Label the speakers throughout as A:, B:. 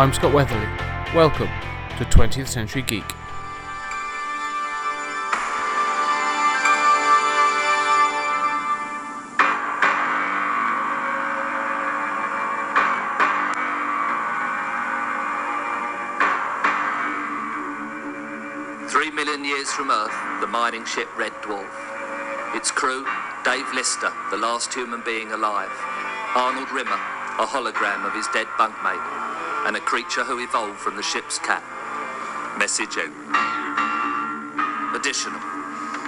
A: I'm Scott Weatherly. Welcome to 20th Century Geek.
B: Three million years from Earth, the mining ship Red Dwarf. Its crew, Dave Lister, the last human being alive. Arnold Rimmer, a hologram of his dead bunkmate. And a creature who evolved from the ship's cat. Message out. Additional.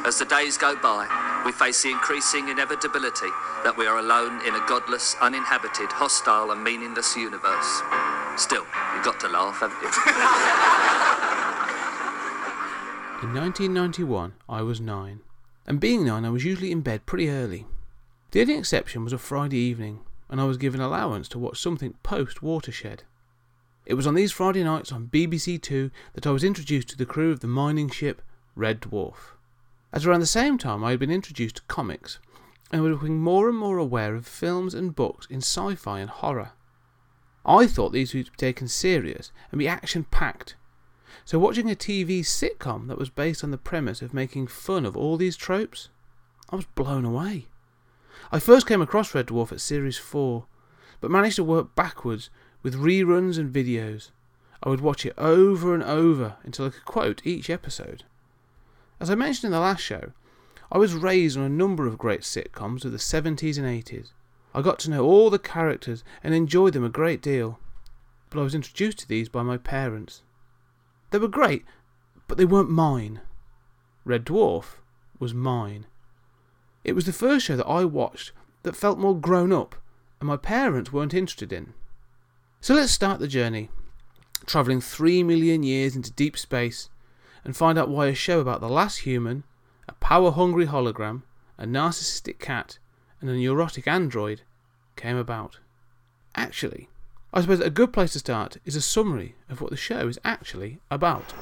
B: As the days go by, we face the increasing inevitability that we are alone in a godless, uninhabited, hostile, and meaningless universe. Still, you've got to laugh, haven't you?
A: In 1991, I was nine. And being nine, I was usually in bed pretty early. The only exception was a Friday evening, and I was given allowance to watch something post Watershed. It was on these Friday nights on BBC Two that I was introduced to the crew of the mining ship Red Dwarf. At around the same time, I had been introduced to comics, and was becoming more and more aware of films and books in sci fi and horror. I thought these would be taken serious and be action packed, so, watching a TV sitcom that was based on the premise of making fun of all these tropes, I was blown away. I first came across Red Dwarf at Series 4, but managed to work backwards with reruns and videos. I would watch it over and over until I could quote each episode. As I mentioned in the last show, I was raised on a number of great sitcoms of the 70s and 80s. I got to know all the characters and enjoyed them a great deal, but I was introduced to these by my parents. They were great, but they weren't mine. Red Dwarf was mine. It was the first show that I watched that felt more grown up and my parents weren't interested in. So let's start the journey, travelling three million years into deep space and find out why a show about the last human, a power hungry hologram, a narcissistic cat, and a neurotic android came about. Actually, I suppose a good place to start is a summary of what the show is actually about.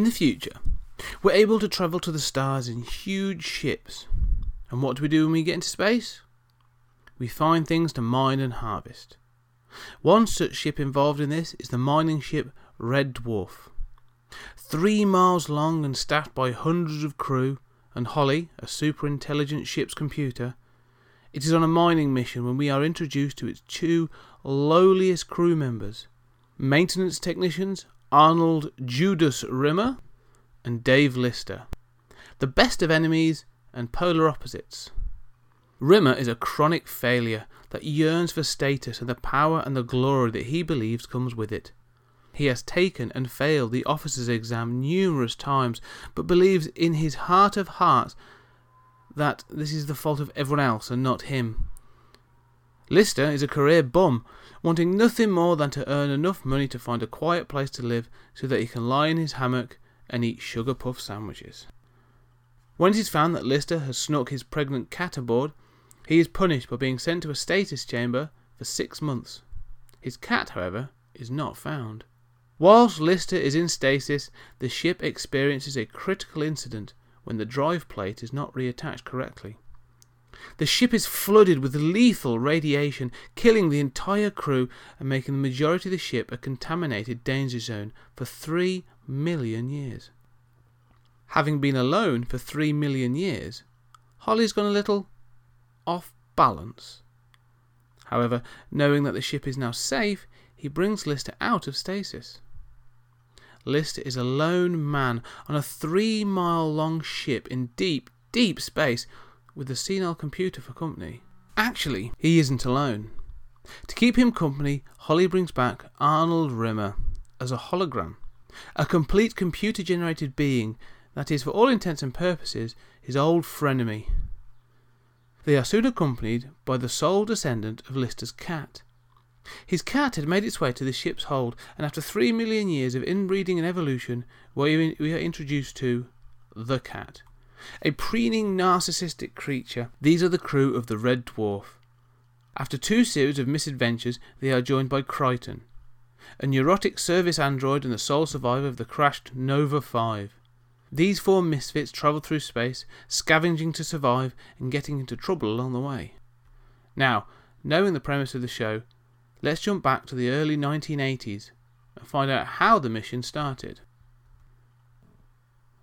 A: In the future, we're able to travel to the stars in huge ships. And what do we do when we get into space? We find things to mine and harvest. One such ship involved in this is the mining ship Red Dwarf. Three miles long and staffed by hundreds of crew, and Holly, a super intelligent ship's computer, it is on a mining mission when we are introduced to its two lowliest crew members maintenance technicians Arnold Judas Rimmer, and Dave Lister. The best of enemies and polar opposites. Rimmer is a chronic failure that yearns for status and the power and the glory that he believes comes with it. He has taken and failed the officer's exam numerous times, but believes in his heart of hearts that this is the fault of everyone else and not him. Lister is a career bum, wanting nothing more than to earn enough money to find a quiet place to live so that he can lie in his hammock and eat sugar puff sandwiches. When it is found that Lister has snuck his pregnant cat aboard, he is punished by being sent to a stasis chamber for six months. His cat, however, is not found. Whilst Lister is in stasis, the ship experiences a critical incident when the drive plate is not reattached correctly. The ship is flooded with lethal radiation, killing the entire crew and making the majority of the ship a contaminated danger zone for three million years. Having been alone for three million years, Holly's gone a little off balance. However, knowing that the ship is now safe, he brings Lister out of stasis. Lister is a lone man on a three mile long ship in deep, deep space with the senile computer for company. Actually, he isn't alone. To keep him company, Holly brings back Arnold Rimmer as a hologram, a complete computer generated being that is, for all intents and purposes, his old frenemy. They are soon accompanied by the sole descendant of Lister's cat. His cat had made its way to the ship's hold, and after three million years of inbreeding and evolution, we are introduced to the cat. A preening, narcissistic creature, these are the crew of the Red Dwarf. After two series of misadventures, they are joined by Kryten, a neurotic service android and the sole survivor of the crashed Nova 5. These four misfits travel through space, scavenging to survive and getting into trouble along the way. Now, knowing the premise of the show, let's jump back to the early 1980s and find out how the mission started.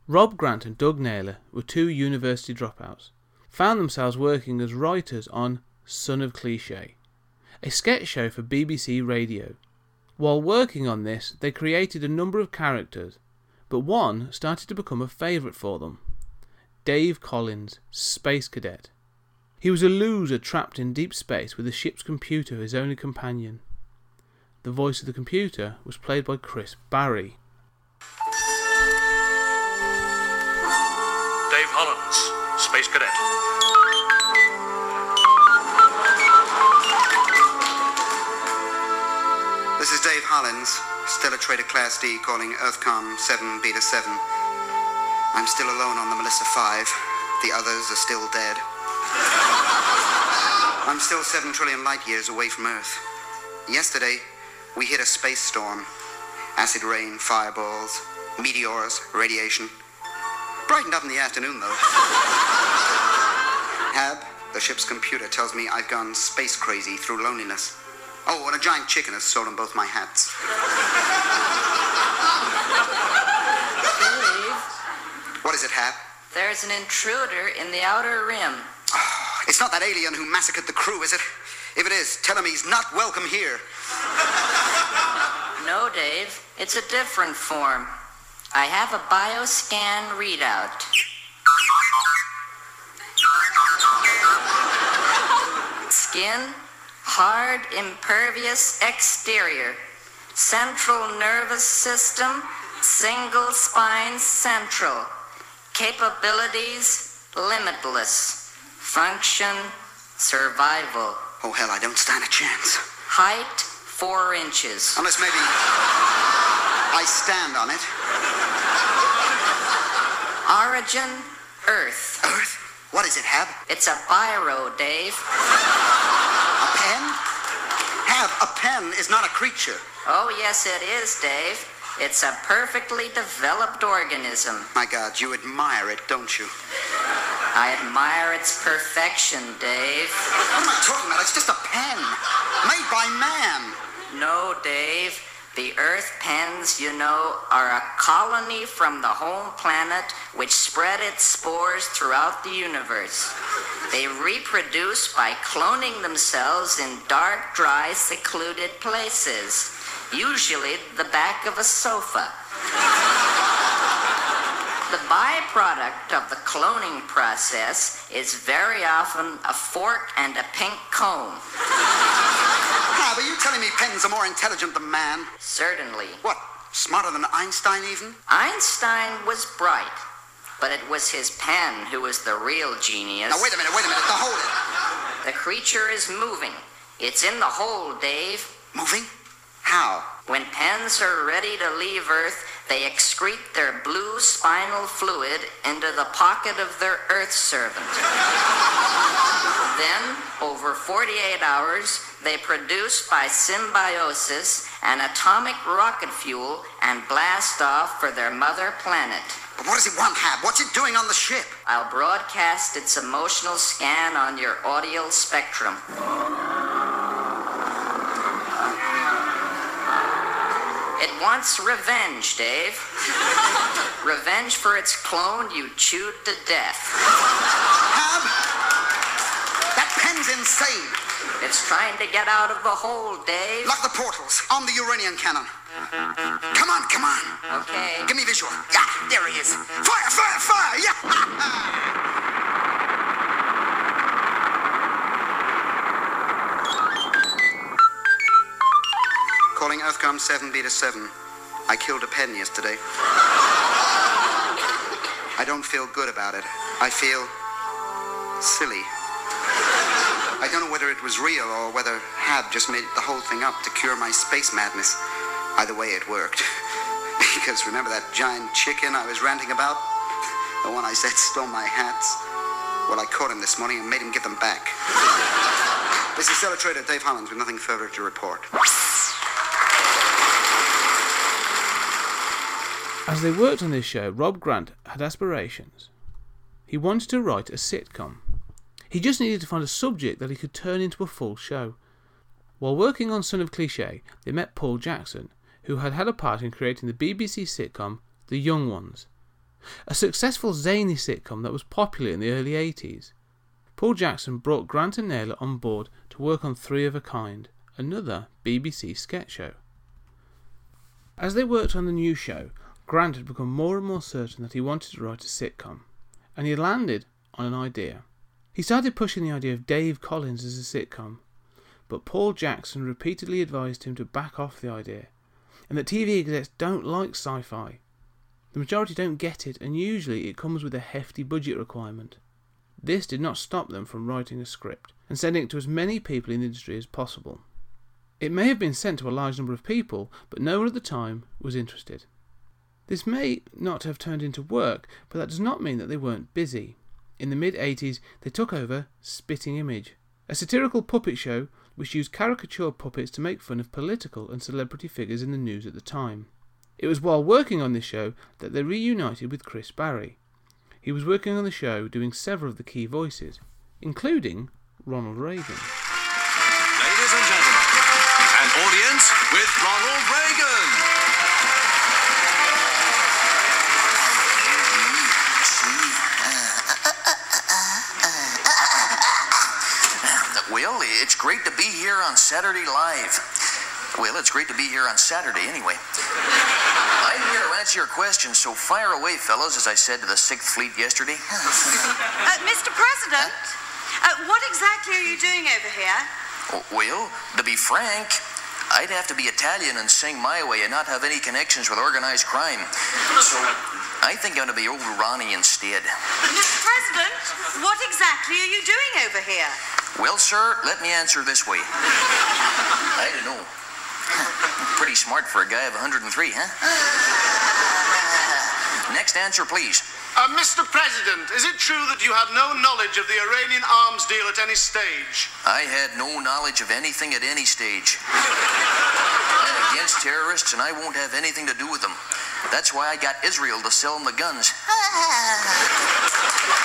A: Rob Grant and Doug Naylor were two university dropouts, found themselves working as writers on Son of Cliche, a sketch show for BBC Radio. While working on this, they created a number of characters, but one started to become a favourite for them Dave Hollins, Space Cadet. He was a loser trapped in deep space with the ship's computer his only companion. The voice of the computer was played by Chris Barrie.
C: Space Cadet.
D: This is Dave Hollins, Stellar Trader Class D calling Earthcom 7 Beta 7. I'm still alone on the Melissa 5. The others are still dead. I'm still 7 trillion light years away from Earth. Yesterday, we hit a space storm. Acid rain, fireballs, meteors, radiation. Brightened up in the afternoon, though. Hab, the ship's computer, tells me I've gone space crazy through loneliness. Oh, and a giant chicken has stolen both my hats.
E: Dave,
D: What is it, Hab?
E: there's an intruder in the outer rim.
D: It's not that alien who massacred the crew, is it? If it is, tell him he's not welcome here.
E: No, Dave, it's a different form. I have a bioscan readout. Skin, hard, impervious exterior. Central nervous system, single spine central. Capabilities, limitless. Function, survival.
D: Oh, hell, I don't stand a chance.
E: Height, four inches.
D: Unless maybe I stand on it.
E: Origin, Earth.
D: Earth? What is it, Hab?
E: It's a biro, Dave.
D: A pen? Hab, a pen is not a creature.
E: Oh, yes, it is, Dave. It's a perfectly developed organism.
D: My God, you admire it, don't you?
E: I admire its perfection, Dave.
D: What am I talking about? It's just a pen. Made by man.
E: No, Dave. The Earth pens, you know, are a colony from the home planet which spread its spores throughout the universe. They reproduce by cloning themselves in dark, dry, secluded places, usually the back of a sofa. The byproduct of the cloning process is very often a fork and a pink comb.
D: Hab, are you telling me pens are more intelligent than man?
E: Certainly.
D: What? Smarter than Einstein, even?
E: Einstein was bright, but it was his pen who was the real genius.
D: Now, wait a minute, wait a minute. Now, hold it.
E: The creature is moving. It's in the hole, Dave.
D: Moving? How?
E: When pens are ready to leave Earth, they excrete their blue spinal fluid into the pocket of their Earth servant. Then, over 48 hours, they produce by symbiosis an atomic rocket fuel and blast off for their mother planet.
D: But what does it want, Hab? What's it doing on the ship?
E: I'll broadcast its emotional scan on your audio spectrum. It wants revenge, Dave. revenge for its clone you chewed to death.
D: Hab? Insane.
E: It's trying to get out of the hole, Dave.
D: Lock the portals. On the uranium cannon. Come on, come on.
E: Okay.
D: Give me visual. Yeah, there he is. Fire, fire, fire! Yeah! Calling Earthcom 7 Beta 7. I killed a pen yesterday. I don't feel good about it. I feel silly. I don't know whether it was real or whether Hab just made the whole thing up to cure my space madness. Either way, it worked. because remember that giant chicken I was ranting about? The one I said stole my hats? Well, I caught him this morning and made him give them back. this is Stellar Trader Dave Hollins with nothing further to report.
A: As they worked on this show, Rob Grant had aspirations. He wanted to write a sitcom. He just needed to find a subject that he could turn into a full show. While working on Son of Cliche, they met Paul Jackson, who had had a part in creating the BBC sitcom The Young Ones, a successful zany sitcom that was popular in the early 80s. Paul Jackson brought Grant and Naylor on board to work on Three of a Kind, another BBC sketch show. As they worked on the new show, Grant had become more and more certain that he wanted to write a sitcom, and he landed on an idea. He started pushing the idea of Dave Hollins as a sitcom, but Paul Jackson repeatedly advised him to back off the idea, and that TV execs don't like sci fi. The majority don't get it, and usually it comes with a hefty budget requirement. This did not stop them from writing a script and sending it to as many people in the industry as possible. It may have been sent to a large number of people, but no one at the time was interested. This may not have turned into work, but that does not mean that they weren't busy. In the mid 80s, they took over Spitting Image, a satirical puppet show which used caricature puppets to make fun of political and celebrity figures in the news at the time. It was while working on this show that they reunited with Chris Barrie. He was working on the show doing several of the key voices, including Ronald Reagan.
F: Well, it's great to be here on Saturday anyway. I'm here to answer your questions, so fire away, fellows, as I said to the Sixth Fleet yesterday.
G: Uh, Mr. President, uh, what exactly are you doing over here?
F: Well, to be frank, I'd have to be Italian and sing my way and not have any connections with organized crime. So I think I'm going to be over Ronnie instead.
G: Mr. President, what exactly are you doing over here?
F: Well, sir, let me answer this way. I don't know. Pretty smart for a guy of 103, huh? Next answer, please.
H: Uh, Mr. President, is it true that you had no knowledge of the Iranian arms deal at any stage?
F: I had no knowledge of anything at any stage. I'm against terrorists, and I won't have anything to do with them. That's why I got Israel to sell them the guns.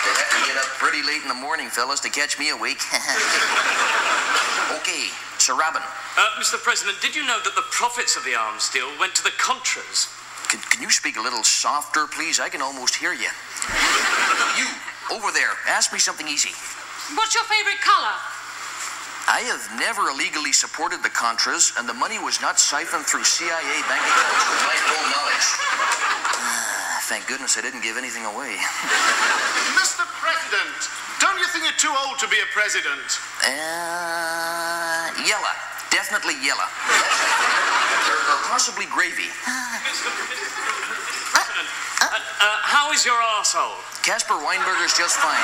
F: They have to get up pretty late in the morning, fellas, to catch me awake. okay, Sir Robin,
C: Uh, Mr. President, did you know that the profits of the arms deal went to the Contras?
F: can, can you speak a little softer, please? I can almost hear you. You, over there, ask me something easy.
G: What's your favorite color?
F: I have never illegally supported the Contras, and the money was not siphoned through CIA bank accounts with my full knowledge. Thank goodness I didn't give anything away.
H: Mr. President, don't you think you're too old to be a president?
F: Uh, yella. Definitely yella. or, or possibly gravy.
C: President, uh, uh, how is your arsehole?
F: Caspar Weinberger's just fine.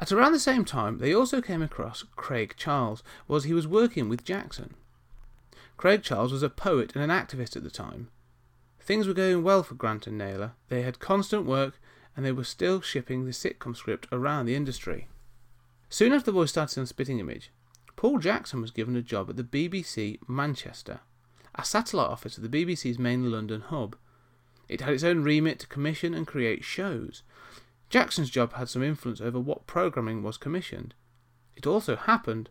A: At around the same time, they also came across Craig Charles, was he was working with Jackson. Craig Charles was a poet and an activist at the time. Things were going well for Grant and Naylor. They had constant work, and they were still shipping the sitcom script around the industry. Soon after the boys started on Spitting Image, Paul Jackson was given a job at the BBC Manchester, a satellite office of the BBC's main London hub. It had its own remit to commission and create shows. Jackson's job had some influence over what programming was commissioned. It also happened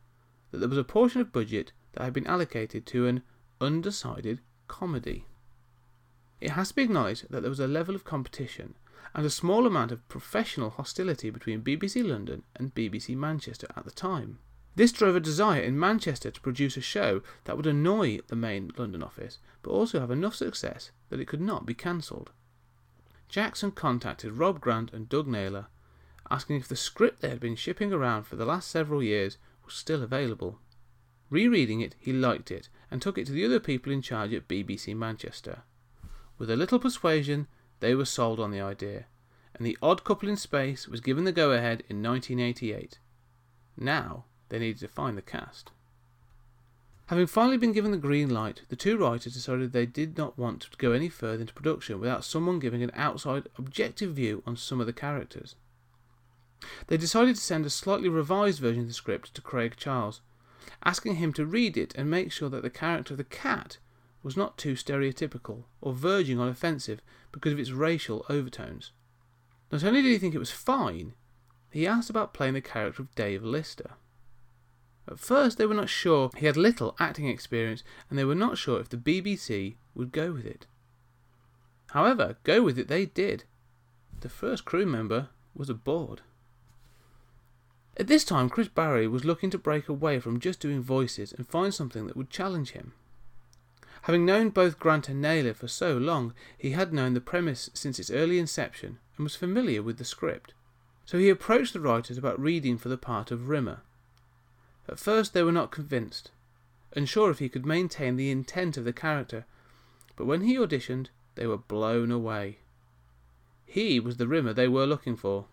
A: that there was a portion of budget that had been allocated to an undecided comedy. It has to be acknowledged that there was a level of competition and a small amount of professional hostility between BBC London and BBC Manchester at the time. This drove a desire in Manchester to produce a show that would annoy the main London office, but also have enough success that it could not be cancelled. Jackson contacted Rob Grant and Doug Naylor, asking if the script they had been shipping around for the last several years was still available. Rereading it, he liked it and took it to the other people in charge at BBC Manchester. With a little persuasion, they were sold on the idea, and The Odd Couple in Space was given the go ahead in 1988. Now they needed to find the cast. Having finally been given the green light, the two writers decided they did not want to go any further into production without someone giving an outside, objective view on some of the characters. They decided to send a slightly revised version of the script to Craig Charles, asking him to read it and make sure that the character of the cat was not too stereotypical or verging on offensive because of its racial overtones. Not only did he think it was fine, he asked about playing the character of Dave Lister. At first, they were not sure he had little acting experience and they were not sure if the BBC would go with it. However, go with it they did. The first crew member was aboard. At this time, Chris Barrie was looking to break away from just doing voices and find something that would challenge him. Having known both Grant and Naylor for so long, he had known the premise since its early inception and was familiar with the script. So he approached the writers about reading for the part of Rimmer. At first they were not convinced, unsure if he could maintain the intent of the character, but when he auditioned, they were blown away. He was the Rimmer they were looking for.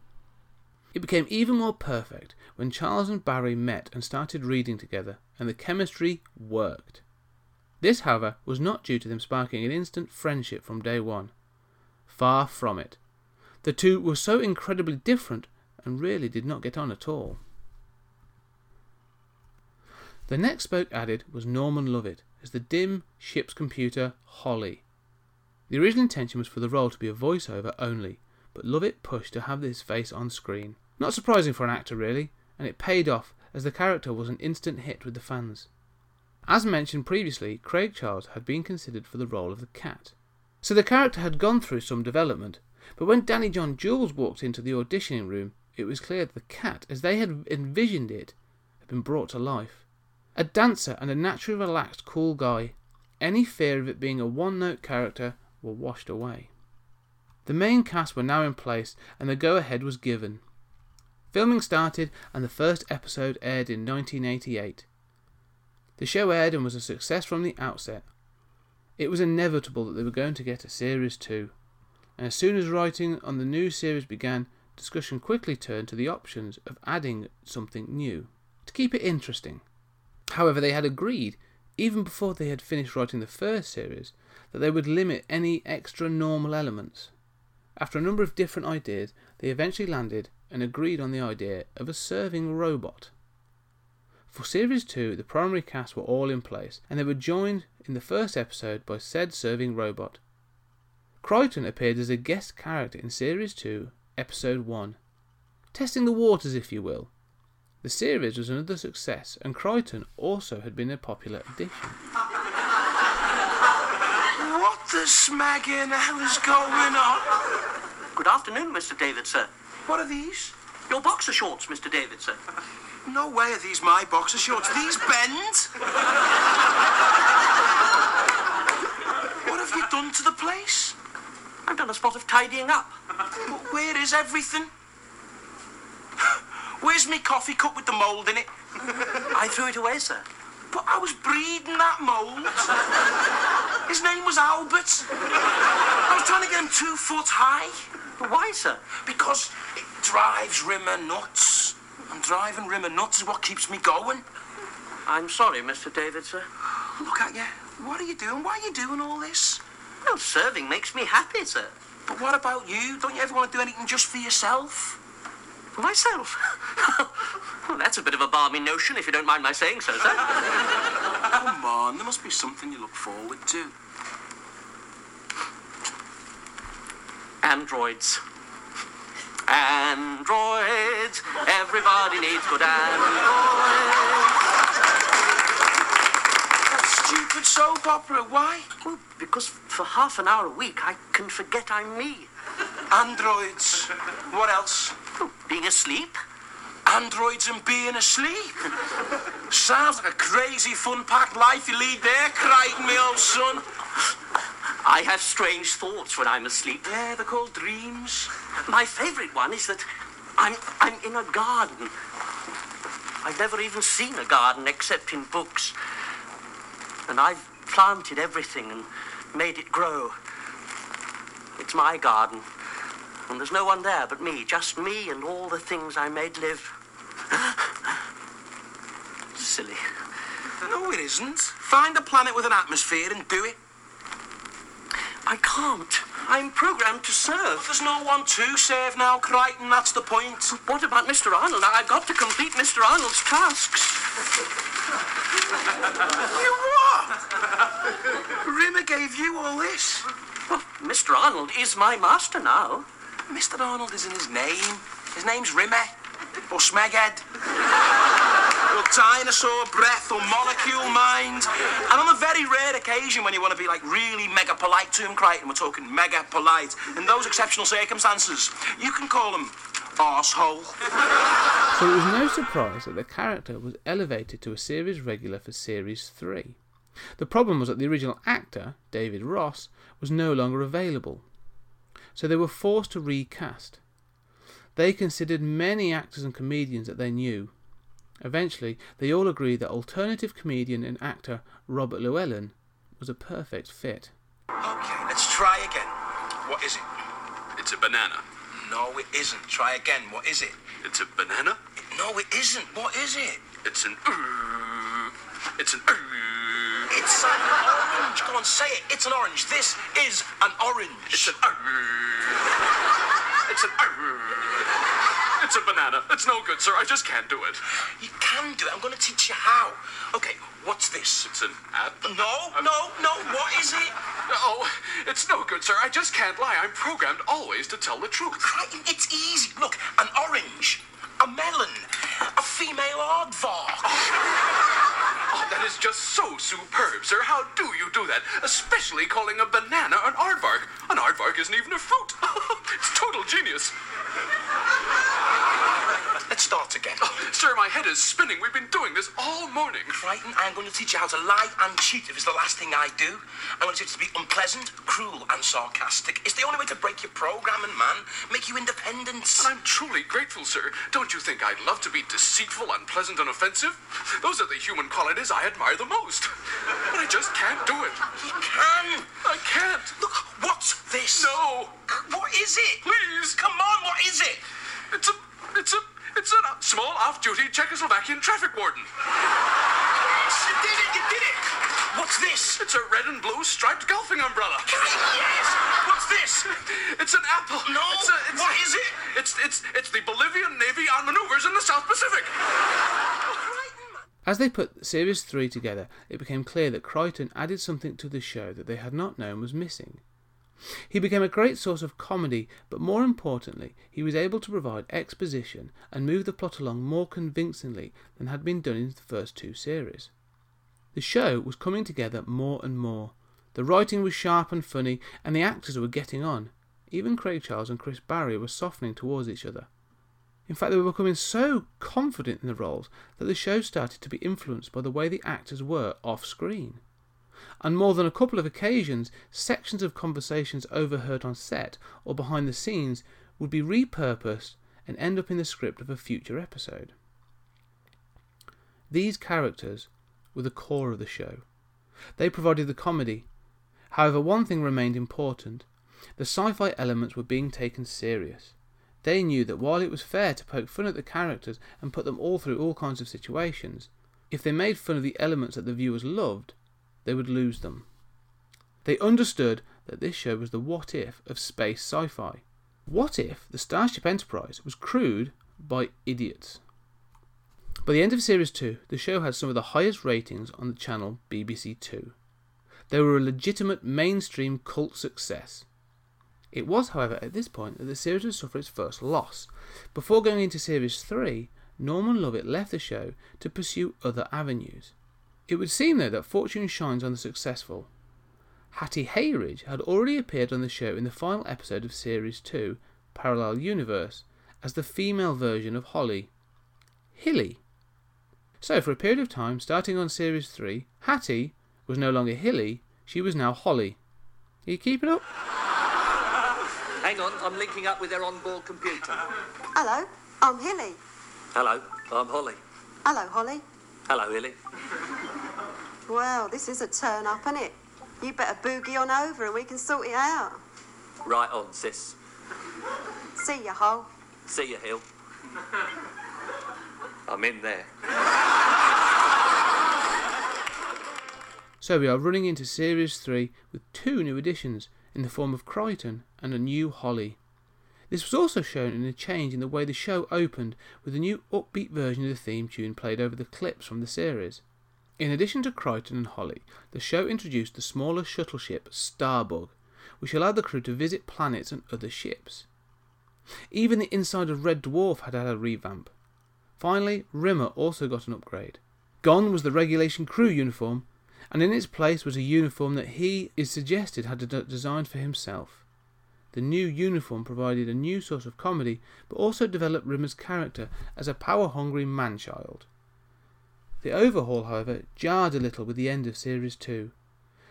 A: It became even more perfect when Charles and Barrie met and started reading together, and the chemistry worked. This, however, was not due to them sparking an instant friendship from day one. Far from it. The two were so incredibly different and really did not get on at all. The next spoke added was Norman Lovett as the dim ship's computer Holly. The original intention was for the role to be a voiceover only, but Lovett pushed to have his face on screen. Not surprising for an actor, really, and it paid off as the character was an instant hit with the fans. As mentioned previously, Craig Charles had been considered for the role of the cat, so the character had gone through some development, but when Danny John Jules walked into the auditioning room, it was clear that the cat, as they had envisioned it, had been brought to life. A dancer and a naturally relaxed, cool guy, any fear of it being a one note character were washed away. The main cast were now in place and the go ahead was given. Filming started and the first episode aired in 1988. The show aired and was a success from the outset. It was inevitable that they were going to get a series 2, and as soon as writing on the new series began, discussion quickly turned to the options of adding something new to keep it interesting. However, they had agreed, even before they had finished writing the first series, that they would limit any extra normal elements. After a number of different ideas, they eventually landed and agreed on the idea of a serving robot. For Series 2, the primary cast were all in place, and they were joined in the first episode by said serving robot. Kryten appeared as a guest character in Series 2, Episode 1, testing the waters, if you will. The series was another success, and Kryten also had been a popular addition.
I: What the smegging hell is going on?
J: Good afternoon, Mr. David, sir.
I: What are these?
J: Your boxer shorts, Mr. Davidson.
I: No way are these my boxer shorts. These bend. what have you done to the place?
J: I've done a spot of tidying up.
I: But where is everything? Where's me coffee cup with the mould in it?
J: I threw it away, sir.
I: But I was breeding that mould. His name was Albert. I was trying to get him two foot high.
J: Why, sir?
I: Because drives Rimmer nuts. And driving Rimmer nuts is what keeps me going.
J: I'm sorry, Mr. David, sir.
I: Look at you. What are you doing? Why are you doing all this?
J: Well, serving makes me happy, sir.
I: But what about you? Don't you ever want to do anything just for yourself?
J: For myself? well, that's a bit of a balmy notion, if you don't mind my saying so, sir.
I: Come on, there must be something you look forward to.
J: Androids. Androids. Everybody needs good androids.
I: That stupid soap opera. Why?
J: Well, because for half an hour a week I can forget I'm me.
I: Androids. What else?
J: Oh, being asleep.
I: Androids and being asleep. Sounds like a crazy, fun-packed life you lead there, Kryten, me old son.
J: I have strange thoughts when I'm asleep.
I: Yeah, they're called dreams.
J: My favourite one is that I'm I'm in a garden. I've never even seen a garden except in books. And I've planted everything and made it grow. It's my garden. And there's no one there but me, just me and all the things I made live. Silly.
I: No, it isn't. Find a planet with an atmosphere and do it.
J: I can't. I'm programmed to serve.
I: But there's no one to serve now, Kryten. That's the point.
J: What about Mr. Arnold? I've got to complete Mr. Arnold's tasks.
I: You what? Rimmer gave you all this?
J: Well, Mr. Arnold is my master now.
I: Mr. Arnold isn't his name. His name's Rimmer. Or Smeghead. Dinosaur breath or molecule mind. And on a very rare occasion when you want to be like really mega polite to him, Kryten, we're talking mega polite, in those exceptional circumstances, you can call him arsehole.
A: So it was no surprise that the character was elevated to a series regular for Series 3. The problem was that the original actor, David Ross, was no longer available. So they were forced to recast. They considered many actors and comedians that they knew. Eventually, they all agree that alternative comedian and actor Robert Llewellyn was a perfect fit.
I: Okay, let's try again. What is it?
K: It's a banana.
I: No, it isn't. Try again. What is it?
K: It's a banana.
I: No, it isn't. What is it?
K: It's an. Uh, it's an. Uh.
I: It's an orange. Go on, say it. It's an orange. This is an orange.
K: It's an. It's an. It's a banana. It's no good, sir. I just can't do it.
I: You can do it. I'm going to teach you how. Okay, what's this?
K: It's an apple.
I: No, um, no, no. What is it?
K: Oh, it's no good, sir. I just can't lie. I'm programmed always to tell the truth.
I: Kryten, it's easy. Look, an orange, a melon, a female aardvark.
K: That is just so superb, sir. How do you do that? Especially calling a banana an aardvark. An aardvark isn't even a fruit. it's total genius.
I: Let's start again.
K: Oh, sir, my head is spinning. We've been doing this all morning.
I: Kryten, I'm going to teach you how to lie and cheat if it's the last thing I do. I'm going to teach you to be unpleasant, cruel, and sarcastic. It's the only way to break your programming, man. Make you independent.
K: And I'm truly grateful, sir. Don't you think I'd love to be deceitful, unpleasant, and offensive? Those are the human qualities I admire the most. But I just can't do it.
I: You can.
K: I can't.
I: Look, what's this?
K: No.
I: What is it?
K: Please.
I: Come on, what is it?
K: It's a. It's a. It's a small off-duty Czechoslovakian traffic warden.
I: Yes, you did it, you did it. What's this?
K: It's a red and blue striped golfing umbrella.
I: Yes. What's this?
K: It's an apple.
I: No.
K: It's a, it's
I: what
K: a-
I: is it?
K: It's it's it's the Bolivian Navy on maneuvers in the South Pacific.
A: As they put Series 3 together, it became clear that Kryten added something to the show that they had not known was missing. He became a great source of comedy, but more importantly, he was able to provide exposition and move the plot along more convincingly than had been done in the first two series. The show was coming together more and more. The writing was sharp and funny, and the actors were getting on. Even Craig Charles and Chris Barrie were softening towards each other. In fact, they were becoming so confident in the roles that the show started to be influenced by the way the actors were off screen. On more than a couple of occasions, sections of conversations overheard on set or behind the scenes would be repurposed and end up in the script of a future episode. These characters were the core of the show. They provided the comedy. However, one thing remained important the sci fi elements were being taken serious. They knew that while it was fair to poke fun at the characters and put them all through all kinds of situations, if they made fun of the elements that the viewers loved, they would lose them. They understood that this show was the what if of space sci fi. What if the Starship Enterprise was crewed by idiots? By the end of Series 2, the show had some of the highest ratings on the channel BBC Two. They were a legitimate mainstream cult success. It was, however, at this point that the series would suffer its first loss. Before going into Series 3, Norman Lovett left the show to pursue other avenues. It would seem, though, that fortune shines on the successful. Hattie Hayridge had already appeared on the show in the final episode of Series 2, Parallel Universe, as the female version of Holly. Hilly. So, for a period of time, starting on Series 3, Hattie was no longer Hilly, she was now Holly. Are you keeping up?
J: Hang on, I'm linking up with their onboard computer.
G: Hello, I'm Hilly.
J: Hello, I'm Holly.
G: Hello, Holly.
J: Hello, Hilly.
G: Well, this is a turn up, isn't it? You better boogie on over and we can sort it out.
J: Right on, sis.
G: See ya, Ho.
C: See you, Hill. I'm in there.
A: So we are running into Series 3 with two new additions in the form of Kryten and a new Holly. This was also shown in a change in the way the show opened with a new upbeat version of the theme tune played over the clips from the series. In addition to Kryten and Holly, the show introduced the smaller shuttle ship Starbug, which allowed the crew to visit planets and other ships. Even the inside of Red Dwarf had had a revamp. Finally, Rimmer also got an upgrade. Gone was the regulation crew uniform, and in its place was a uniform that he is suggested had designed for himself. The new uniform provided a new source of comedy, but also developed Rimmer's character as a power hungry man-child. The overhaul, however, jarred a little with the end of Series 2.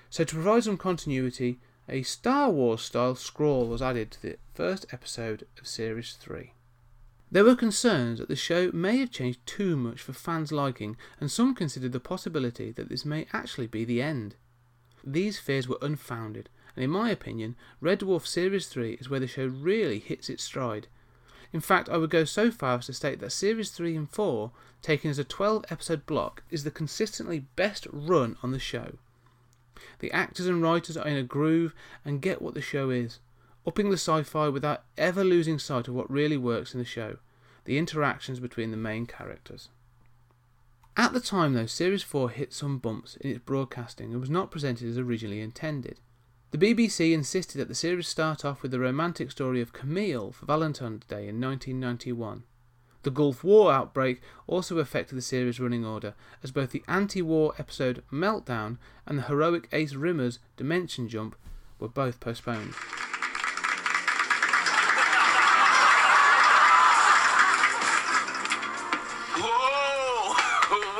A: So, to provide some continuity, a Star Wars style scroll was added to the first episode of Series 3. There were concerns that the show may have changed too much for fans' liking, and some considered the possibility that this may actually be the end. These fears were unfounded, and in my opinion, Red Dwarf Series 3 is where the show really hits its stride. In fact, I would go so far as to state that Series 3 and 4, taken as a 12 episode block, is the consistently best run on the show. The actors and writers are in a groove and get what the show is, upping the sci fi without ever losing sight of what really works in the show the interactions between the main characters. At the time, though, Series 4 hit some bumps in its broadcasting and was not presented as originally intended. The BBC insisted that the series start off with the romantic story of Camille for Valentine's Day in 1991. The Gulf War outbreak also affected the series' running order, as both the anti war episode Meltdown and the heroic Ace Rimmer's Dimension Jump were both postponed.
I: Whoa!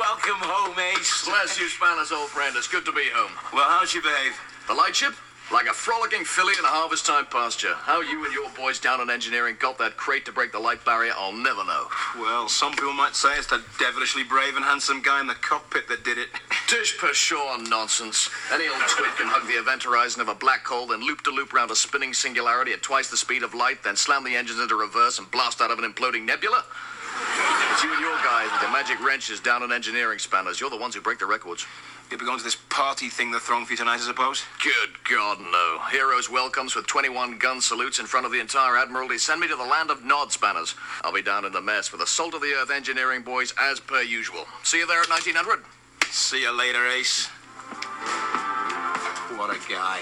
I: Welcome home, Ace.
F: Bless you, Spanner's old friend. It's good to be home.
I: Well, how'd she behave?
F: The lightship? Like a frolicking filly in a harvest time pasture. How you and your boys down on engineering got that crate to break the light barrier, I'll never know.
I: Well, some people might say it's the devilishly brave and handsome guy in the cockpit that did it.
F: Dish pshaw nonsense. Any old twit can hug the event horizon of a black hole, then loop de loop round a spinning singularity at twice the speed of light, then slam the engines into reverse and blast out of an imploding nebula? It's you and your guys with the magic wrenches down on engineering spanners. You're the ones who break the records.
I: You'll be going to this party thing they're throwing for you tonight, I suppose?
F: Good God, no. Heroes welcomes with 21 gun salutes in front of the entire Admiralty. Send me to the land of Nod Spanners. I'll be down in the mess with the salt of the earth engineering boys as per usual. See you there at 1900.
I: See you later, Ace. What a guy.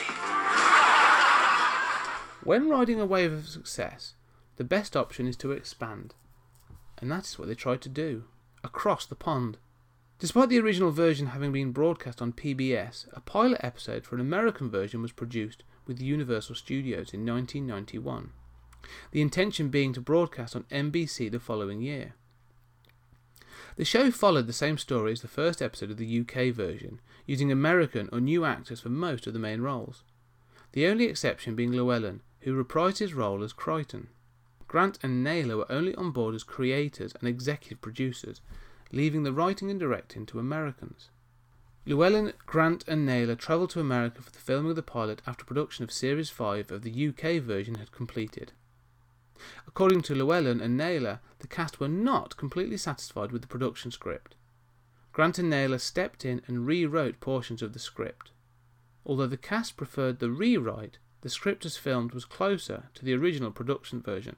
A: When riding a wave of success, the best option is to expand. And that is what they tried to do across the pond. Despite the original version having been broadcast on PBS, a pilot episode for an American version was produced with Universal Studios in 1991, the intention being to broadcast on NBC the following year. The show followed the same story as the first episode of the UK version, using American or new actors for most of the main roles, the only exception being Llewellyn, who reprised his role as Kryten. Grant and Naylor were only on board as creators and executive producers, leaving the writing and directing to Americans. Llewellyn, Grant, and Naylor travelled to America for the filming of the pilot after production of Series 5 of the UK version had completed. According to Llewellyn and Naylor, the cast were not completely satisfied with the production script. Grant and Naylor stepped in and rewrote portions of the script. Although the cast preferred the rewrite, the script as filmed was closer to the original production version.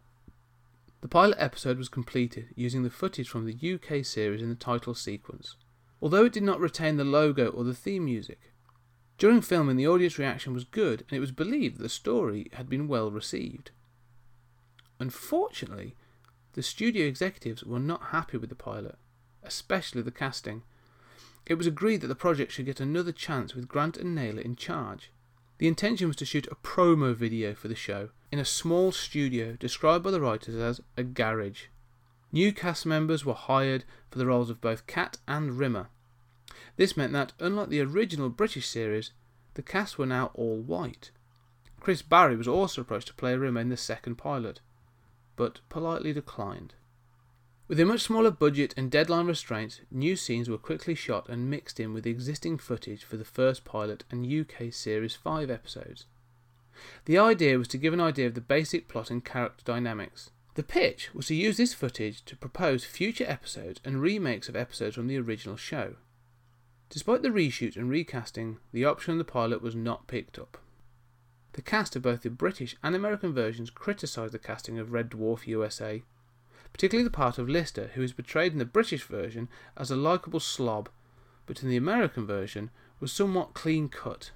A: The pilot episode was completed using the footage from the UK series in the title sequence, although it did not retain the logo or the theme music. During filming, the audience reaction was good and it was believed that the story had been well received. Unfortunately, the studio executives were not happy with the pilot, especially the casting. It was agreed that the project should get another chance with Grant and Naylor in charge. The intention was to shoot a promo video for the show in a small studio described by the writers as a garage. New cast members were hired for the roles of both Cat and Rimmer. This meant that, unlike the original British series, the cast were now all white. Chris Barrie was also approached to play Rimmer in the second pilot, but politely declined. With a much smaller budget and deadline restraints, new scenes were quickly shot and mixed in with existing footage for the first pilot and UK Series 5 episodes. The idea was to give an idea of the basic plot and character dynamics. The pitch was to use this footage to propose future episodes and remakes of episodes from the original show. Despite the reshoot and recasting, the option on the pilot was not picked up. The cast of both the British and American versions criticised the casting of Red Dwarf USA, particularly the part of Lister, who is portrayed in the British version as a likeable slob, but in the American version was somewhat clean cut.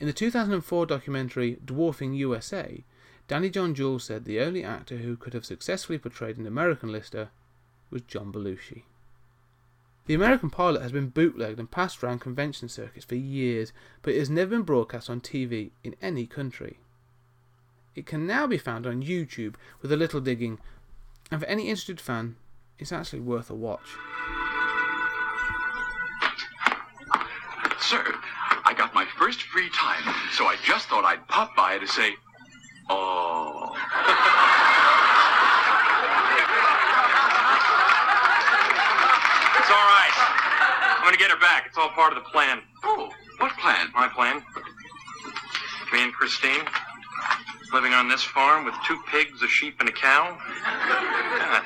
A: In the 2004 documentary Dwarfing USA, Danny John Jules said the only actor who could have successfully portrayed an American Lister was John Belushi. The American pilot has been bootlegged and passed around convention circuits for years, but it has never been broadcast on TV in any country. It can now be found on YouTube with a little digging, and for any interested fan, it's actually worth a watch.
K: Sir, first free time, so I just thought I'd pop by to say, oh.
L: It's all right. I'm gonna get her back. It's all part of the plan.
K: Oh, what plan?
L: My plan. Me and Christine living on this farm with two pigs, a sheep, and a cow. God,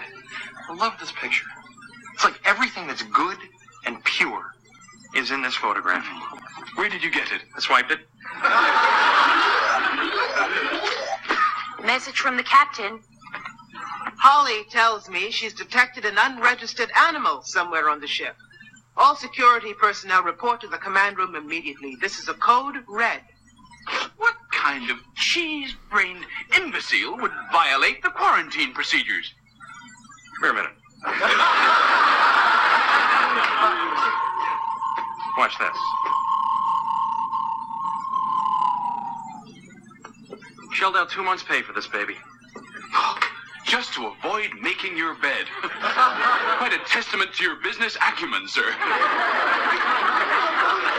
L: I love this picture. It's like everything that's good and pure is in this photograph.
K: Where did you get it?
L: I swiped it.
M: Message from the captain.
N: Holly tells me she's detected an unregistered animal somewhere on the ship. All security personnel report to the command room immediately. This is a code red.
K: What kind of cheese-brained imbecile would violate the quarantine procedures?
L: Come here a minute. Watch this. Shelled out two months' pay for this baby.
K: Just to avoid making your bed. Quite a testament to your business acumen, sir.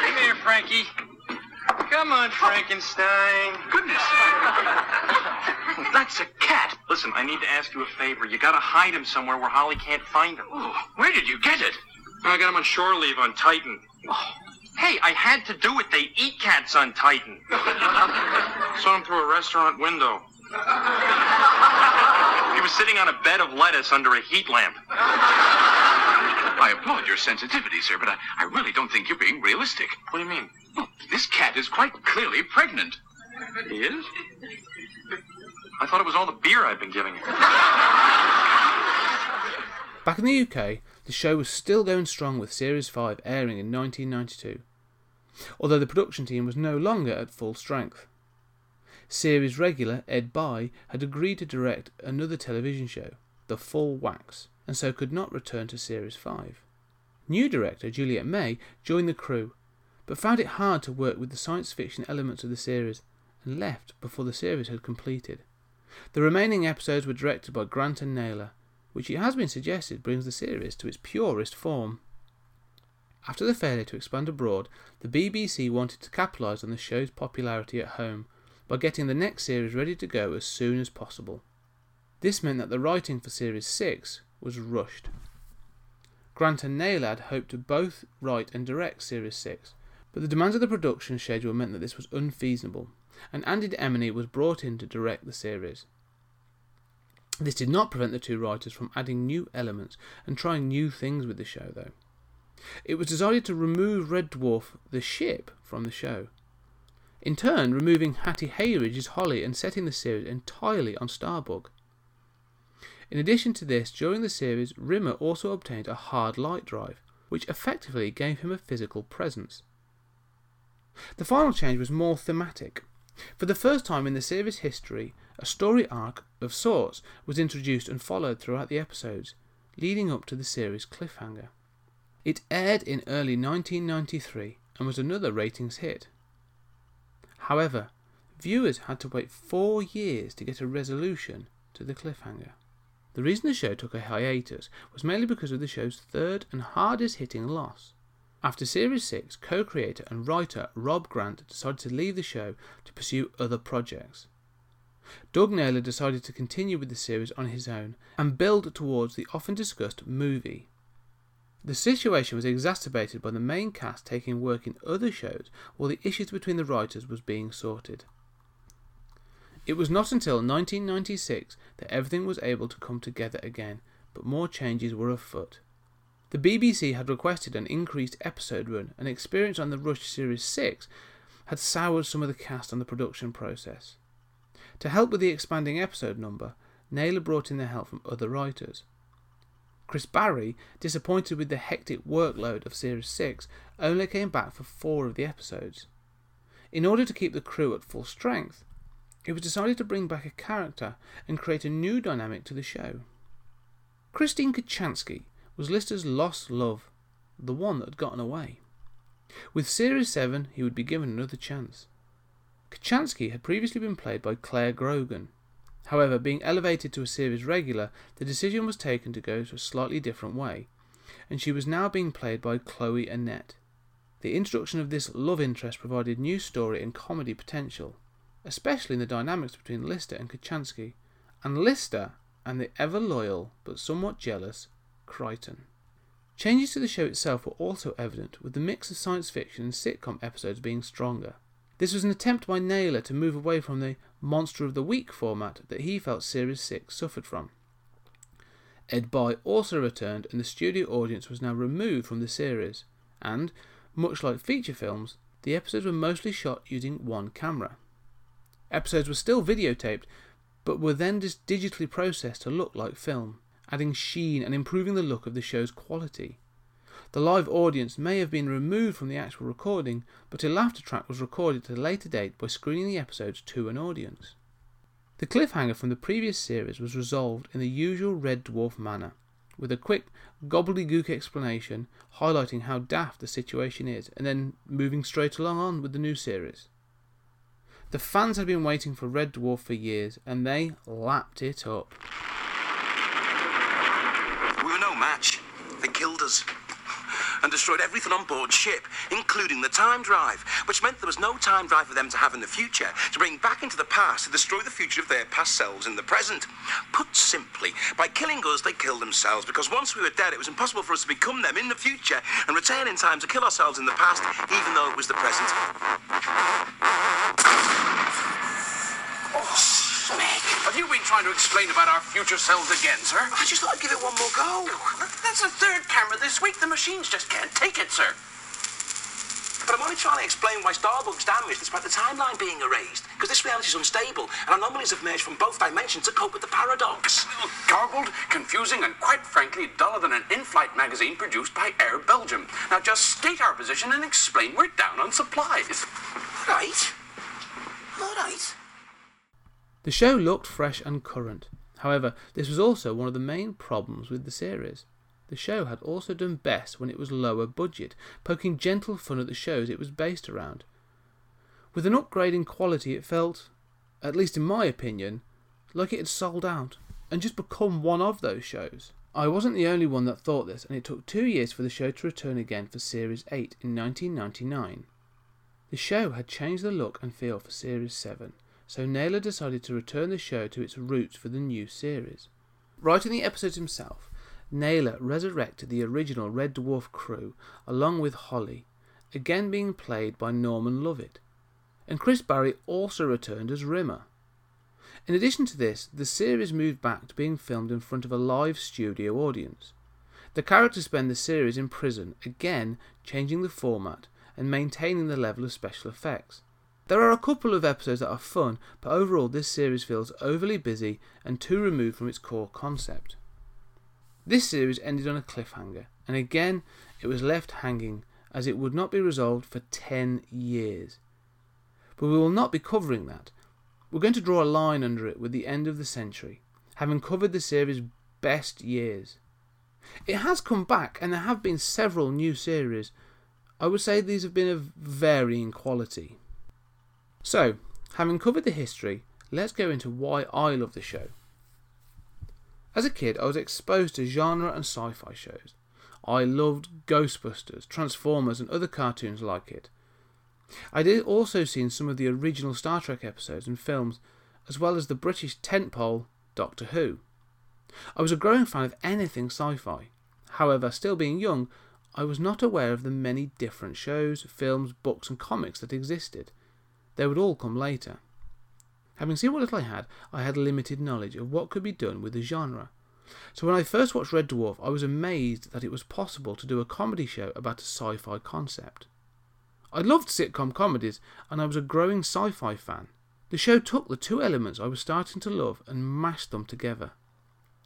L: Come here, Frankie. Come on, Frankenstein.
K: Goodness. That's a cat.
L: Listen, I need to ask you a favor. You gotta hide him somewhere where Holly can't find him.
K: Oh, where did you get it?
L: I got him on shore leave on Titan. Oh, hey, I had to do it. They eat cats on Titan. Saw him through a restaurant window. He was sitting on a bed of lettuce under a heat lamp.
K: I applaud your sensitivity, sir, but I, I really don't think you're being realistic.
L: What do you mean?
K: Look, this cat is quite clearly pregnant.
L: He is? I thought it was all the beer I'd been giving her.
A: Back in the UK, the show was still going strong with Series 5 airing in 1992, although the production team was no longer at full strength. Series regular Ed Bye had agreed to direct another television show, The Full Wax, and so could not return to Series 5. New director Juliet May joined the crew, but found it hard to work with the science fiction elements of the series and left before the series had completed. The remaining episodes were directed by Grant and Naylor, which it has been suggested brings the series to its purest form. After the failure to expand abroad, the BBC wanted to capitalise on the show's popularity at home by getting the next series ready to go as soon as possible. This meant that the writing for Series 6 was rushed. Grant and Naylor had hoped to both write and direct Series 6, but the demands of the production schedule meant that this was unfeasible, and Andy Emeny was brought in to direct the series. This did not prevent the two writers from adding new elements and trying new things with the show, though. It was decided to remove Red Dwarf, the ship, from the show. In turn, removing Hattie Hayridge's Holly and setting the series entirely on Starbug. In addition to this, during the series, Rimmer also obtained a hard light drive, which effectively gave him a physical presence. The final change was more thematic. For the first time in the series' history, a story arc of sorts was introduced and followed throughout the episodes, leading up to the series' cliffhanger. It aired in early 1993 and was another ratings hit. However, viewers had to wait four years to get a resolution to the cliffhanger. The reason the show took a hiatus was mainly because of the show's third and hardest hitting loss. After Series 6, co creator and writer Rob Grant decided to leave the show to pursue other projects. Doug Naylor decided to continue with the series on his own and build towards the often discussed movie. The situation was exacerbated by the main cast taking work in other shows while the issues between the writers was being sorted. It was not until 1996 that everything was able to come together again, but more changes were afoot. The BBC had requested an increased episode run, and experience on the Rush Series 6 had soured some of the cast on the production process. To help with the expanding episode number, Naylor brought in the help from other writers. Chris Barrie, disappointed with the hectic workload of Series 6, only came back for four of the episodes. In order to keep the crew at full strength, it was decided to bring back a character and create a new dynamic to the show. Christine Kochanski was Lister's lost love, the one that had gotten away. With Series 7, he would be given another chance. Kochanski had previously been played by Clare Grogan. However, being elevated to a series regular, the decision was taken to go to a slightly different way, and she was now being played by Chloe Annett. The introduction of this love interest provided new story and comedy potential, especially in the dynamics between Lister and Kochanski, and Lister and the ever loyal but somewhat jealous Kryten. Changes to the show itself were also evident, with the mix of science fiction and sitcom episodes being stronger. This was an attempt by Naylor to move away from the Monster of the Week format that he felt Series 6 suffered from. Ed Bye also returned, and the studio audience was now removed from the series, and, much like feature films, the episodes were mostly shot using one camera. Episodes were still videotaped, but were then just digitally processed to look like film, adding sheen and improving the look of the show's quality. The live audience may have been removed from the actual recording, but a laughter track was recorded at a later date by screening the episodes to an audience. The cliffhanger from the previous series was resolved in the usual Red Dwarf manner, with a quick gobbledygook explanation highlighting how daft the situation is, and then moving straight along on with the new series. The fans had been waiting for Red Dwarf for years, and they lapped it up.
I: We were no match. They killed us and destroyed everything on board ship, including the time drive, which meant there was no time drive for them to have in the future to bring back into the past to destroy the future of their past selves in the present. Put simply, by killing us, they killed themselves because once we were dead, it was impossible for us to become them in the future and return in time to kill ourselves in the past, even though it was the present.
K: Oh, Meg, have you been trying to explain about our future selves again, sir?
I: I just thought I'd give it one more go.
K: That's the third camera this week. The machines just can't take it, sir.
I: But I'm only trying to explain why Starbug's damaged despite the timeline being erased. Because this reality is unstable, and anomalies have emerged from both dimensions to cope with the paradox.
K: Garbled, confusing, and quite frankly, duller than an in-flight magazine produced by Air Belgium. Now just state our position and explain we're down on supplies.
I: Right. All right.
A: The show looked fresh and current. However, this was also one of the main problems with the series. The show had also done best when it was lower budget, poking gentle fun at the shows it was based around. With an upgrade in quality, it felt, at least in my opinion, like it had sold out and just become one of those shows. I wasn't the only one that thought this, and it took two years for the show to return again for Series 8 in 1999. The show had changed the look and feel for Series 7, so Naylor decided to return the show to its roots for the new series. Writing the episodes himself, Naylor resurrected the original Red Dwarf crew along with Holly, again being played by Norman Lovett, and Chris Barrie also returned as Rimmer. In addition to this, the series moved back to being filmed in front of a live studio audience. The characters spend the series in prison, again changing the format and maintaining the level of special effects. There are a couple of episodes that are fun, but overall this series feels overly busy and too removed from its core concept. This series ended on a cliffhanger, and again it was left hanging as it would not be resolved for 10 years. But we will not be covering that. We're going to draw a line under it with the end of the century, having covered the series' best years. It has come back, and there have been several new series. I would say these have been of varying quality. So, having covered the history, let's go into why I love the show. As a kid, I was exposed to genre and sci fi shows. I loved Ghostbusters, Transformers, and other cartoons like it. I did also seen some of the original Star Trek episodes and films, as well as the British tentpole Doctor Who. I was a growing fan of anything sci fi. However, still being young, I was not aware of the many different shows, films, books, and comics that existed. They would all come later. Having seen what little I had, I had limited knowledge of what could be done with the genre. So when I first watched Red Dwarf, I was amazed that it was possible to do a comedy show about a sci fi concept. I loved sitcom comedies, and I was a growing sci fi fan. The show took the two elements I was starting to love and mashed them together.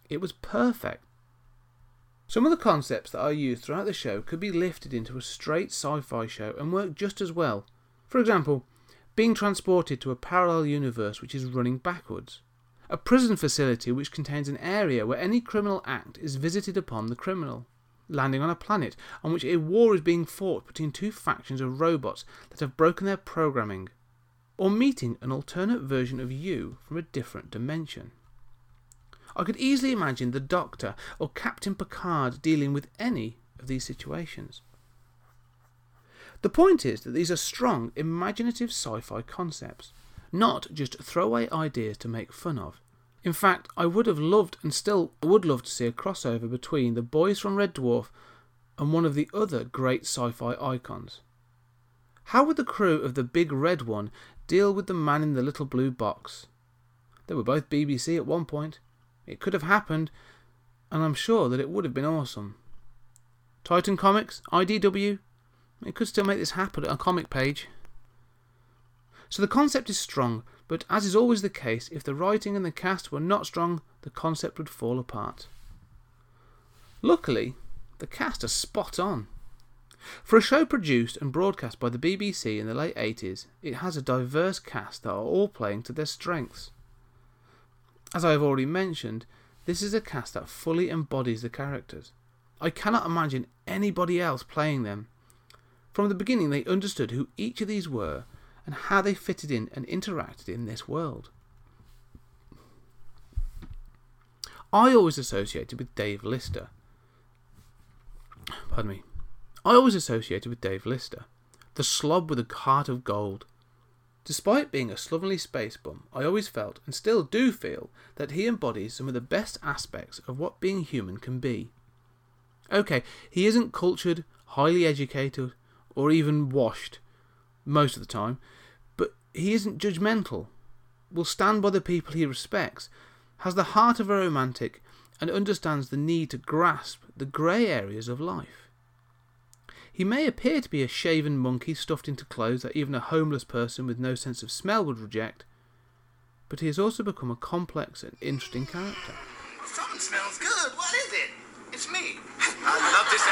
A: It was perfect. Some of the concepts that I used throughout the show could be lifted into a straight sci fi show and work just as well. For example, being transported to a parallel universe which is running backwards. A prison facility which contains an area where any criminal act is visited upon the criminal. Landing on a planet on which a war is being fought between two factions of robots that have broken their programming. Or meeting an alternate version of you from a different dimension. I could easily imagine the Doctor or Captain Picard dealing with any of these situations. The point is that these are strong, imaginative sci fi concepts, not just throwaway ideas to make fun of. In fact, I would have loved and still would love to see a crossover between the boys from Red Dwarf and one of the other great sci fi icons. How would the crew of the Big Red One deal with the man in the little blue box? They were both BBC at one point. It could have happened, and I'm sure that it would have been awesome. Titan Comics, IDW, it could still make this happen at a comic page. So the concept is strong, but as is always the case, if the writing and the cast were not strong, the concept would fall apart. Luckily, the cast are spot on. For a show produced and broadcast by the BBC in the late 80s, it has a diverse cast that are all playing to their strengths. As I have already mentioned, this is a cast that fully embodies the characters. I cannot imagine anybody else playing them, from the beginning, they understood who each of these were and how they fitted in and interacted in this world. I always associated with Dave Lister. Pardon me. I always associated with Dave Lister, the slob with a heart of gold. Despite being a slovenly space bum, I always felt, and still do feel, that he embodies some of the best aspects of what being human can be. Okay, he isn't cultured, highly educated, or even washed most of the time, but he isn't judgmental, will stand by the people he respects, has the heart of a romantic, and understands the need to grasp the grey areas of life. He may appear to be a shaven monkey stuffed into clothes that even a homeless person with no sense of smell would reject, but he has also become a complex and interesting character.
I: Something smells good. What is it? It's me. I love this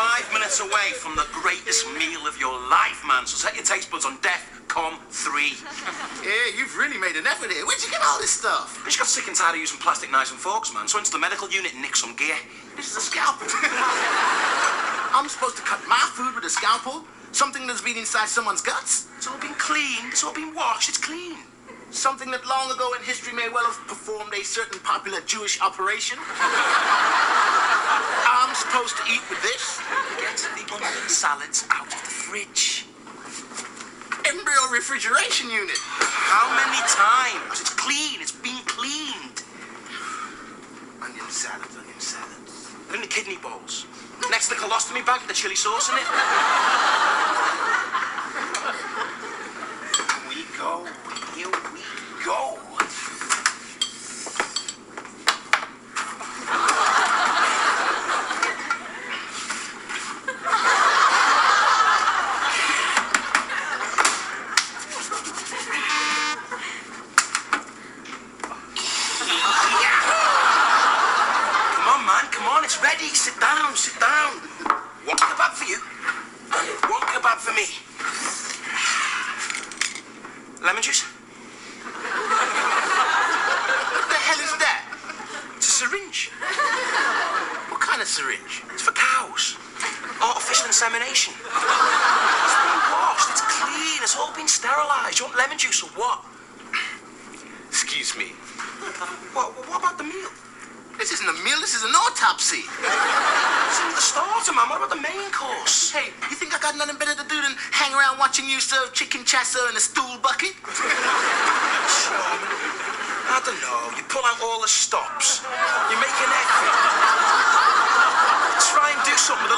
I: five minutes away from the greatest meal of your life, man. So set your taste buds on death. DEFCON 3.
H: Yeah, you've really made an effort here. Where'd you get all this stuff?
I: I just got sick and tired of using plastic knives and forks, man. So into the medical unit and nick some gear. This is a scalpel.
H: I'm supposed to cut my food with a scalpel? Something that's been inside someone's guts?
I: It's all been cleaned. It's all been washed. It's clean.
H: Something that long ago in history may well have performed a certain popular Jewish operation? I'm supposed to eat with this?
I: Get the onion salads out of the fridge.
H: Embryo refrigeration unit.
I: How many times? It's clean. It's been cleaned.
H: Onion salads, onion salads.
I: They're the kidney bowls. Next to the colostomy bag with the chili sauce in it.
H: We go. Go.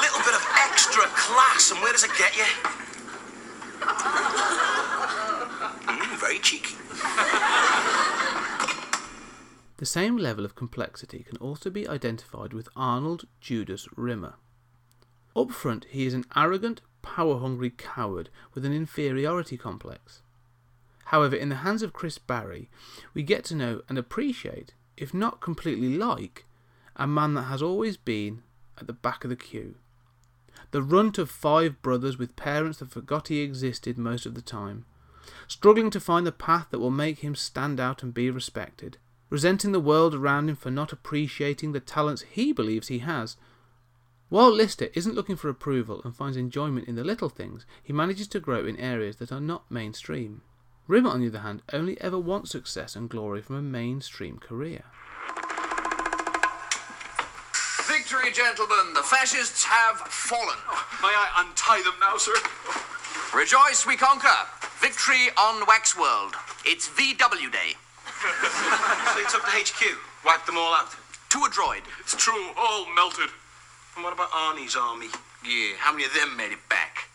I: little bit of extra class, and where does it get you? Mm, very cheeky.
A: The same level of complexity can also be identified with Arnold Judas Rimmer. Up front, he is an arrogant, power hungry coward with an inferiority complex. However, in the hands of Chris Barrie, we get to know and appreciate, if not completely like, a man that has always been at the back of the queue, the runt of five brothers with parents that forgot he existed most of the time, struggling to find the path that will make him stand out and be respected, resenting the world around him for not appreciating the talents he believes he has. While Lister isn't looking for approval and finds enjoyment in the little things, he manages to grow in areas that are not mainstream. Rimmer, on the other hand, only ever wants success and glory from a mainstream career.
F: Gentlemen! The fascists have fallen.
K: May I untie them now, sir?
F: Rejoice, we conquer! Victory on Waxworld. It's VW Day.
I: so they took the HQ, wiped them all out.
F: To a droid.
K: It's true, all melted.
I: And what about Arnie's army?
F: Yeah, how many of them made it back?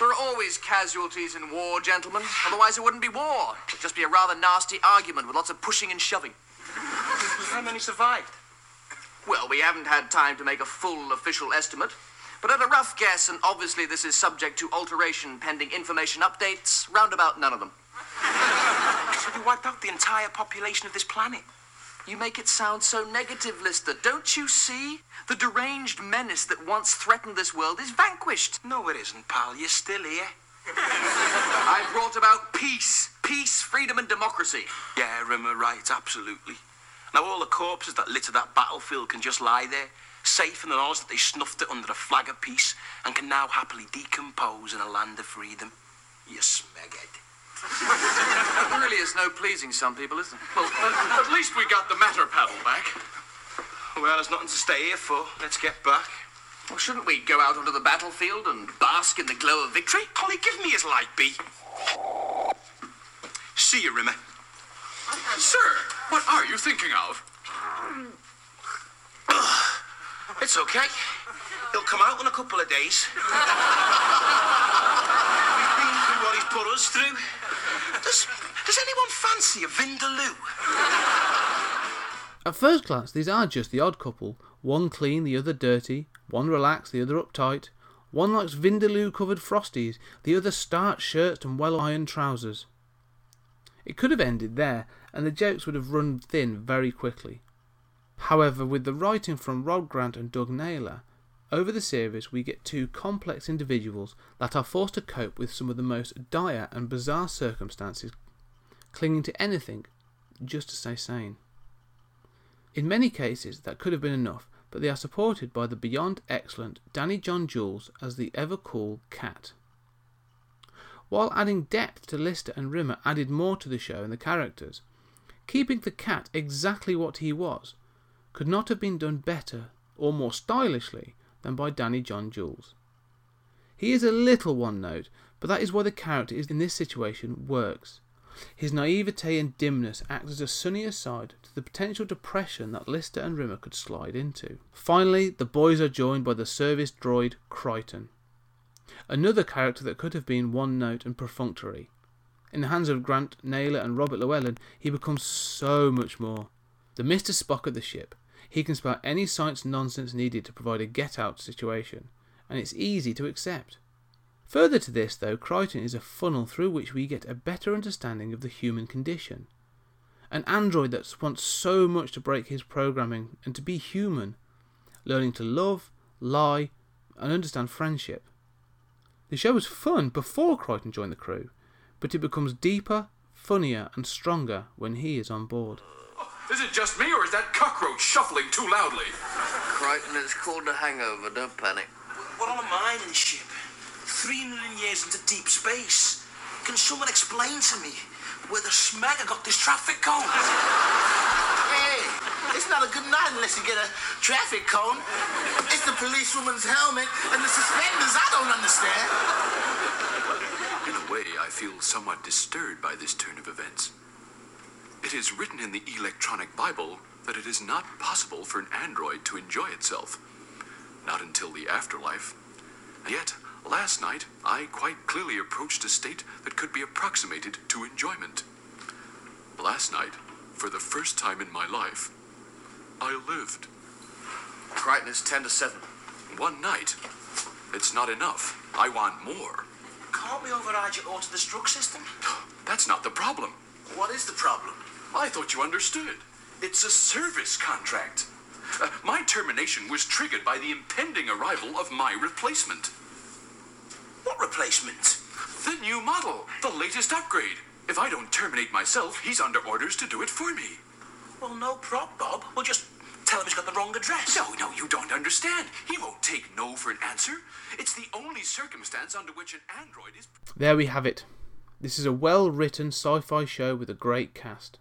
F: There are always casualties in war, gentlemen. Otherwise, it wouldn't be war. It'd just be a rather nasty argument with lots of pushing and shoving.
I: How many survived?
F: Well, we haven't had time to make a full official estimate. But at a rough guess, and obviously this is subject to alteration pending information updates, roundabout none of them.
I: So they wiped out the entire population of this planet.
F: You make it sound so negative, Lister. Don't you see? The deranged menace that once threatened this world is vanquished.
I: No, it isn't, pal. You're still here.
F: I brought about peace. Peace, freedom, and democracy.
I: Yeah, Rimmer, right, absolutely. Now all the corpses that litter that battlefield can just lie there, safe in the knowledge that they snuffed it under a flag of peace and can now happily decompose in a land of freedom. You smeghead.
F: There really is no pleasing some people, isn't it?
K: Well, at least we got the matter paddle back.
I: Well, there's nothing to stay here for. Let's get back.
F: Well, shouldn't we go out onto the battlefield and bask in the glow of victory?
I: Holly, give me his light, bee. See you, Rimmer.
K: Sir, what are you thinking of?
I: It's okay. He'll come out in a couple of days. We've been through what he's put us through. Does, does anyone fancy a Vindaloo?
A: At first glance, these are just the odd couple one clean, the other dirty, one relaxed, the other uptight. One likes Vindaloo covered frosties, the other starched shirts and well ironed trousers. It could have ended there, and the jokes would have run thin very quickly. However, with the writing from Rob Grant and Doug Naylor, over the series we get two complex individuals that are forced to cope with some of the most dire and bizarre circumstances, clinging to anything just to stay sane. In many cases, that could have been enough, but they are supported by the beyond excellent Danny John Jules as the ever cool Cat. While adding depth to Lister and Rimmer added more to the show and the characters, keeping the cat exactly what he was could not have been done better or more stylishly than by Danny John Jules. He is a little one note, but that is why the character in this situation works. His naivete and dimness act as a sunnier side to the potential depression that Lister and Rimmer could slide into. Finally, the boys are joined by the service droid Kryten, another character that could have been one note and perfunctory. In the hands of Grant Naylor and Robert Llewellyn, he becomes so much more. The Mr. Spock of the ship. He can spout any science nonsense needed to provide a get out situation, and it's easy to accept. Further to this, though, Kryten is a funnel through which we get a better understanding of the human condition. An android that wants so much to break his programming and to be human, learning to love, lie, and understand friendship. The show was fun before Kryten joined the crew, but it becomes deeper, funnier, and stronger when he is on board.
K: Is it just me, or is that cockroach shuffling too loudly?
F: Kryten, it's called a hangover. Don't panic.
I: We're on a mining ship. Three million years into deep space. Can someone explain to me where the smegger got this traffic cone?
M: It's not a good night unless you get a traffic cone. It's the policewoman's helmet and the suspenders I don't understand.
K: In a way, I feel somewhat disturbed by this turn of events. It is written in the electronic Bible that it is not possible for an android to enjoy itself. Not until the afterlife. And yet, last night, I quite clearly approached a state that could be approximated to enjoyment. Last night, For the first time in my life, I lived.
I: Kryten is 10 to 7.
K: One night. It's not enough. I want more.
I: Can't we override your auto-destruct system?
K: That's not the problem.
I: What is the problem?
K: I thought you understood. It's a service contract. Uh, my termination was triggered by the impending arrival of my replacement.
I: What replacement?
K: The new model, the latest upgrade. If I don't terminate myself, he's under orders to do it for me.
I: Well, no prop, Bob. We'll just tell him he's got the wrong address.
K: No, no, you don't understand. He won't take no for an answer. It's the only circumstance under which an android is.
A: There we have it. This is a well written sci fi show with a great cast.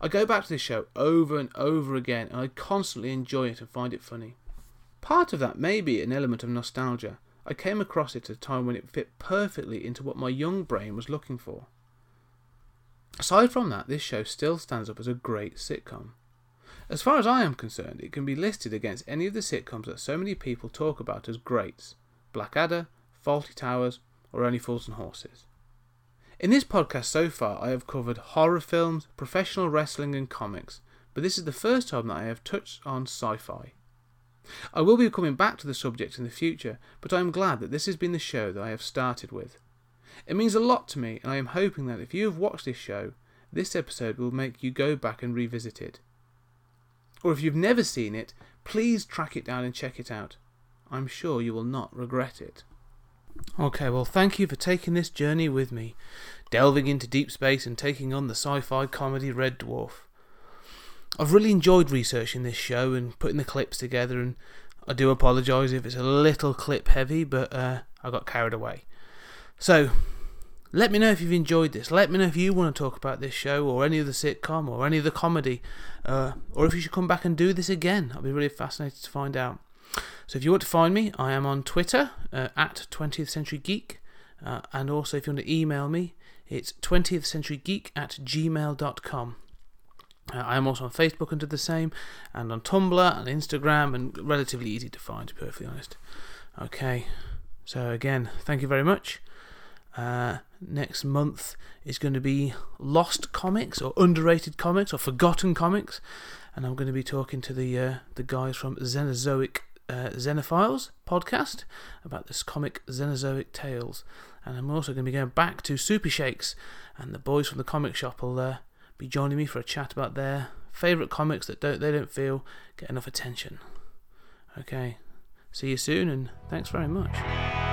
A: I go back to this show over and over again and I constantly enjoy it and find it funny. Part of that may be an element of nostalgia. I came across it at a time when it fit perfectly into what my young brain was looking for. Aside from that, this show still stands up as a great sitcom. As far as I am concerned, it can be listed against any of the sitcoms that so many people talk about as greats Blackadder, Fawlty Towers, or Only Fools and Horses. In this podcast so far, I have covered horror films, professional wrestling, and comics, but this is the first time that I have touched on sci fi. I will be coming back to the subject in the future, but I am glad that this has been the show that I have started with. It means a lot to me, and I am hoping that if you have watched this show, this episode will make you go back and revisit it. Or if you've never seen it, please track it down and check it out. I'm sure you will not regret it. Okay, well, thank you for taking this journey with me, delving into deep space and taking on the sci fi comedy Red Dwarf. I've really enjoyed researching this show and putting the clips together, and I do apologise if it's a little clip heavy, but uh, I got carried away. So, let me know if you've enjoyed this. Let me know if you want to talk about this show or any of the sitcom or any of the comedy, uh, or if you should come back and do this again. I'll be really fascinated to find out. So if you want to find me, I am on Twitter uh, at 20th Century Geek, uh, and also if you want to email me, it's 20th Century Geek at gmail.com. Uh, I am also on Facebook under the same, and on Tumblr and Instagram, and relatively easy to find, to be perfectly honest. Okay, so again, thank you very much. Uh, next month is going to be lost comics or underrated comics or forgotten comics, and I'm going to be talking to the uh, the guys from Xenozoic uh, Xenophiles podcast about this comic Xenozoic Tales, and I'm also going to be going back to Super Shakes, and the boys from the comic shop will uh, be joining me for a chat about their favourite comics that don't they don't feel get enough attention. Okay, see you soon, and thanks very much.